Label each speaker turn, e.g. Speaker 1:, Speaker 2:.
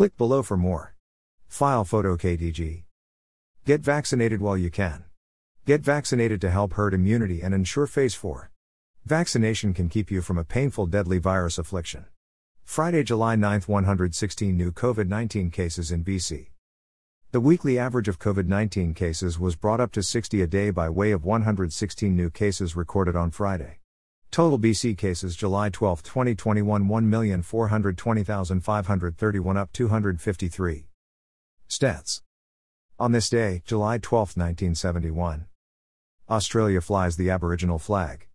Speaker 1: Click below for more. File photo KDG. Get vaccinated while you can. Get vaccinated to help herd immunity and ensure phase 4. Vaccination can keep you from a painful deadly virus affliction. Friday, July 9, 116 new COVID 19 cases in BC. The weekly average of COVID 19 cases was brought up to 60 a day by way of 116 new cases recorded on Friday. Total BC cases July 12, 2021 1,420,531 up 253. Stats. On this day, July 12, 1971, Australia flies the Aboriginal flag.